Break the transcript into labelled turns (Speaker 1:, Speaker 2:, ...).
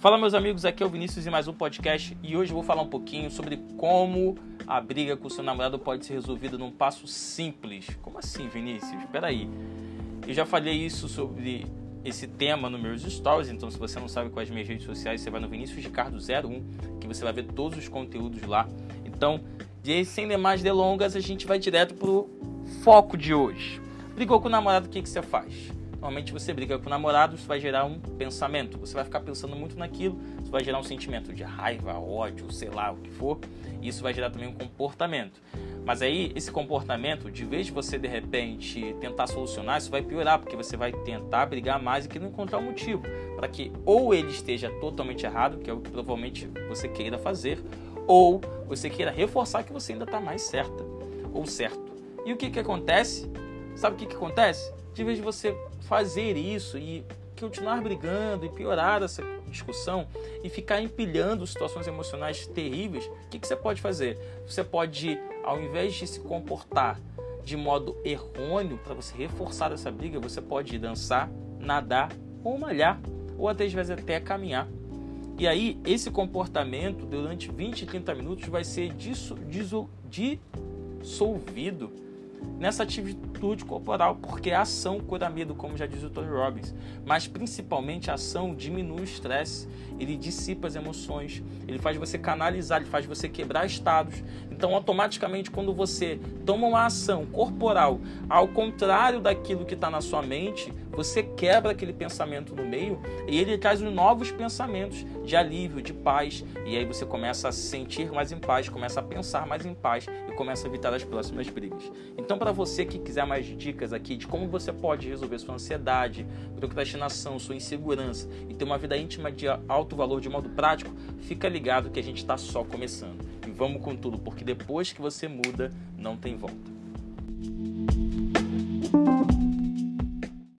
Speaker 1: Fala meus amigos, aqui é o Vinícius e mais um podcast e hoje eu vou falar um pouquinho sobre como a briga com o seu namorado pode ser resolvida num passo simples. Como assim, Vinícius? Espera aí. Eu já falei isso sobre esse tema nos meus stories, então se você não sabe quais minhas redes sociais, você vai no Vinícius Ricardo 01, que você vai ver todos os conteúdos lá. Então, sem demais delongas, a gente vai direto pro foco de hoje. Brigou com o namorado, o que, que você faz? Normalmente você briga com o namorado, isso vai gerar um pensamento. Você vai ficar pensando muito naquilo, isso vai gerar um sentimento de raiva, ódio, sei lá o que for. E isso vai gerar também um comportamento. Mas aí, esse comportamento, de vez de você de repente tentar solucionar, isso vai piorar, porque você vai tentar brigar mais e que não encontrar um motivo. Para que ou ele esteja totalmente errado, que é o que provavelmente você queira fazer, ou você queira reforçar que você ainda está mais certa ou certo. E o que, que acontece? Sabe o que, que acontece? De vez de você fazer isso e continuar brigando e piorar essa discussão e ficar empilhando situações emocionais terríveis, o que, que você pode fazer? Você pode, ao invés de se comportar de modo errôneo para você reforçar essa briga, você pode dançar, nadar ou malhar, ou até às vezes até caminhar. E aí, esse comportamento durante 20, 30 minutos vai ser dissolvido nessa atitude corporal, porque a ação cura medo, como já diz o Tony Robbins, mas principalmente a ação diminui o estresse, ele dissipa as emoções, ele faz você canalizar, ele faz você quebrar estados. Então, automaticamente, quando você toma uma ação corporal ao contrário daquilo que está na sua mente, você quebra aquele pensamento no meio e ele traz novos pensamentos de alívio, de paz, e aí você começa a se sentir mais em paz, começa a pensar mais em paz e começa a evitar as próximas brigas. Então, para você que quiser mais dicas aqui de como você pode resolver sua ansiedade, procrastinação, sua insegurança e ter uma vida íntima de alto valor de modo prático, fica ligado que a gente está só começando. E vamos com tudo, porque depois que você muda, não tem volta.